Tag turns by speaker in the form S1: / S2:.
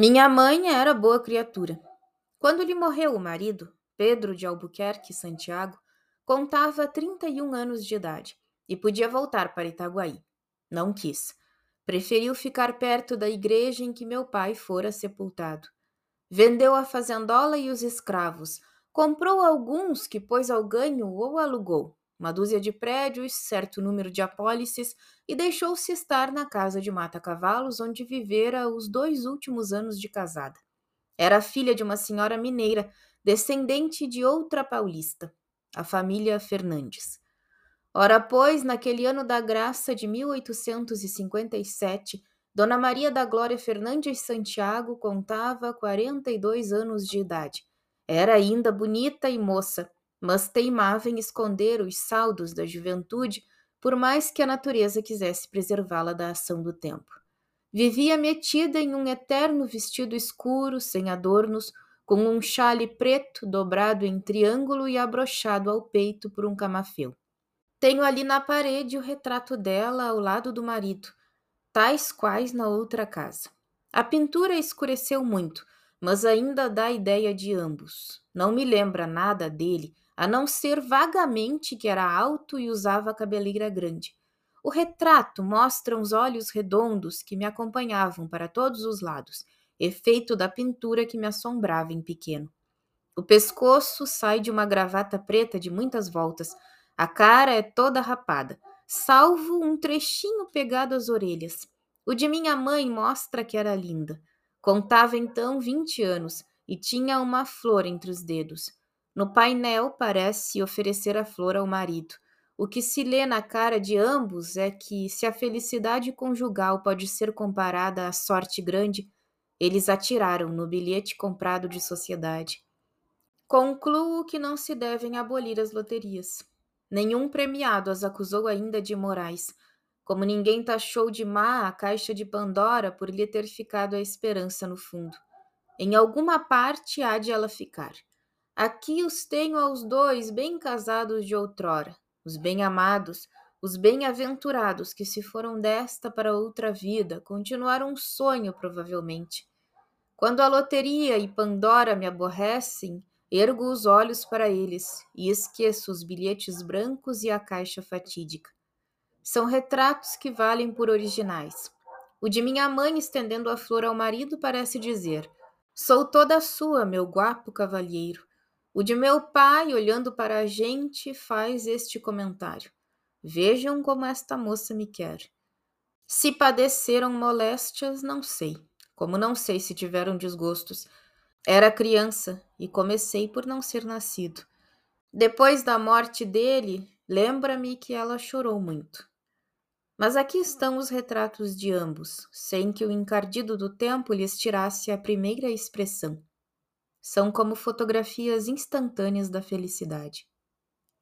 S1: Minha mãe era boa criatura. Quando lhe morreu o marido, Pedro de Albuquerque Santiago, contava 31 anos de idade e podia voltar para Itaguaí. Não quis. Preferiu ficar perto da igreja em que meu pai fora sepultado. Vendeu a fazendola e os escravos, comprou alguns que pôs ao ganho ou alugou, uma dúzia de prédios, certo número de apólices e deixou-se estar na casa de mata-cavalos onde vivera os dois últimos anos de casada. Era filha de uma senhora mineira, descendente de outra paulista, a família Fernandes. Ora, pois, naquele ano da graça de 1857, Dona Maria da Glória Fernandes Santiago contava 42 anos de idade. Era ainda bonita e moça, mas teimava em esconder os saldos da juventude, por mais que a natureza quisesse preservá-la da ação do tempo. Vivia metida em um eterno vestido escuro, sem adornos, com um chale preto dobrado em triângulo e abrochado ao peito por um camafeu. Tenho ali na parede o retrato dela ao lado do marido, tais quais na outra casa. A pintura escureceu muito, mas ainda dá ideia de ambos. Não me lembra nada dele, a não ser vagamente que era alto e usava a cabeleira grande. O retrato mostra uns olhos redondos que me acompanhavam para todos os lados, efeito da pintura que me assombrava em pequeno. O pescoço sai de uma gravata preta de muitas voltas, a cara é toda rapada, salvo um trechinho pegado às orelhas. O de minha mãe mostra que era linda. Contava então vinte anos e tinha uma flor entre os dedos. No painel parece oferecer a flor ao marido. O que se lê na cara de ambos é que, se a felicidade conjugal pode ser comparada à sorte grande, eles atiraram no bilhete comprado de sociedade. Concluo que não se devem abolir as loterias. Nenhum premiado as acusou ainda de imorais, como ninguém taxou de má a caixa de Pandora por lhe ter ficado a esperança no fundo. Em alguma parte há de ela ficar. Aqui os tenho aos dois bem casados de outrora, os bem-amados, os bem-aventurados que se foram desta para outra vida, continuaram um sonho provavelmente. Quando a loteria e Pandora me aborrecem, ergo os olhos para eles e esqueço os bilhetes brancos e a caixa fatídica. São retratos que valem por originais. O de minha mãe estendendo a flor ao marido parece dizer: Sou toda sua, meu guapo cavalheiro. O de meu pai, olhando para a gente, faz este comentário: Vejam como esta moça me quer. Se padeceram moléstias, não sei. Como não sei se tiveram desgostos. Era criança e comecei por não ser nascido. Depois da morte dele, lembra-me que ela chorou muito. Mas aqui estão os retratos de ambos, sem que o encardido do tempo lhes tirasse a primeira expressão. São como fotografias instantâneas da felicidade.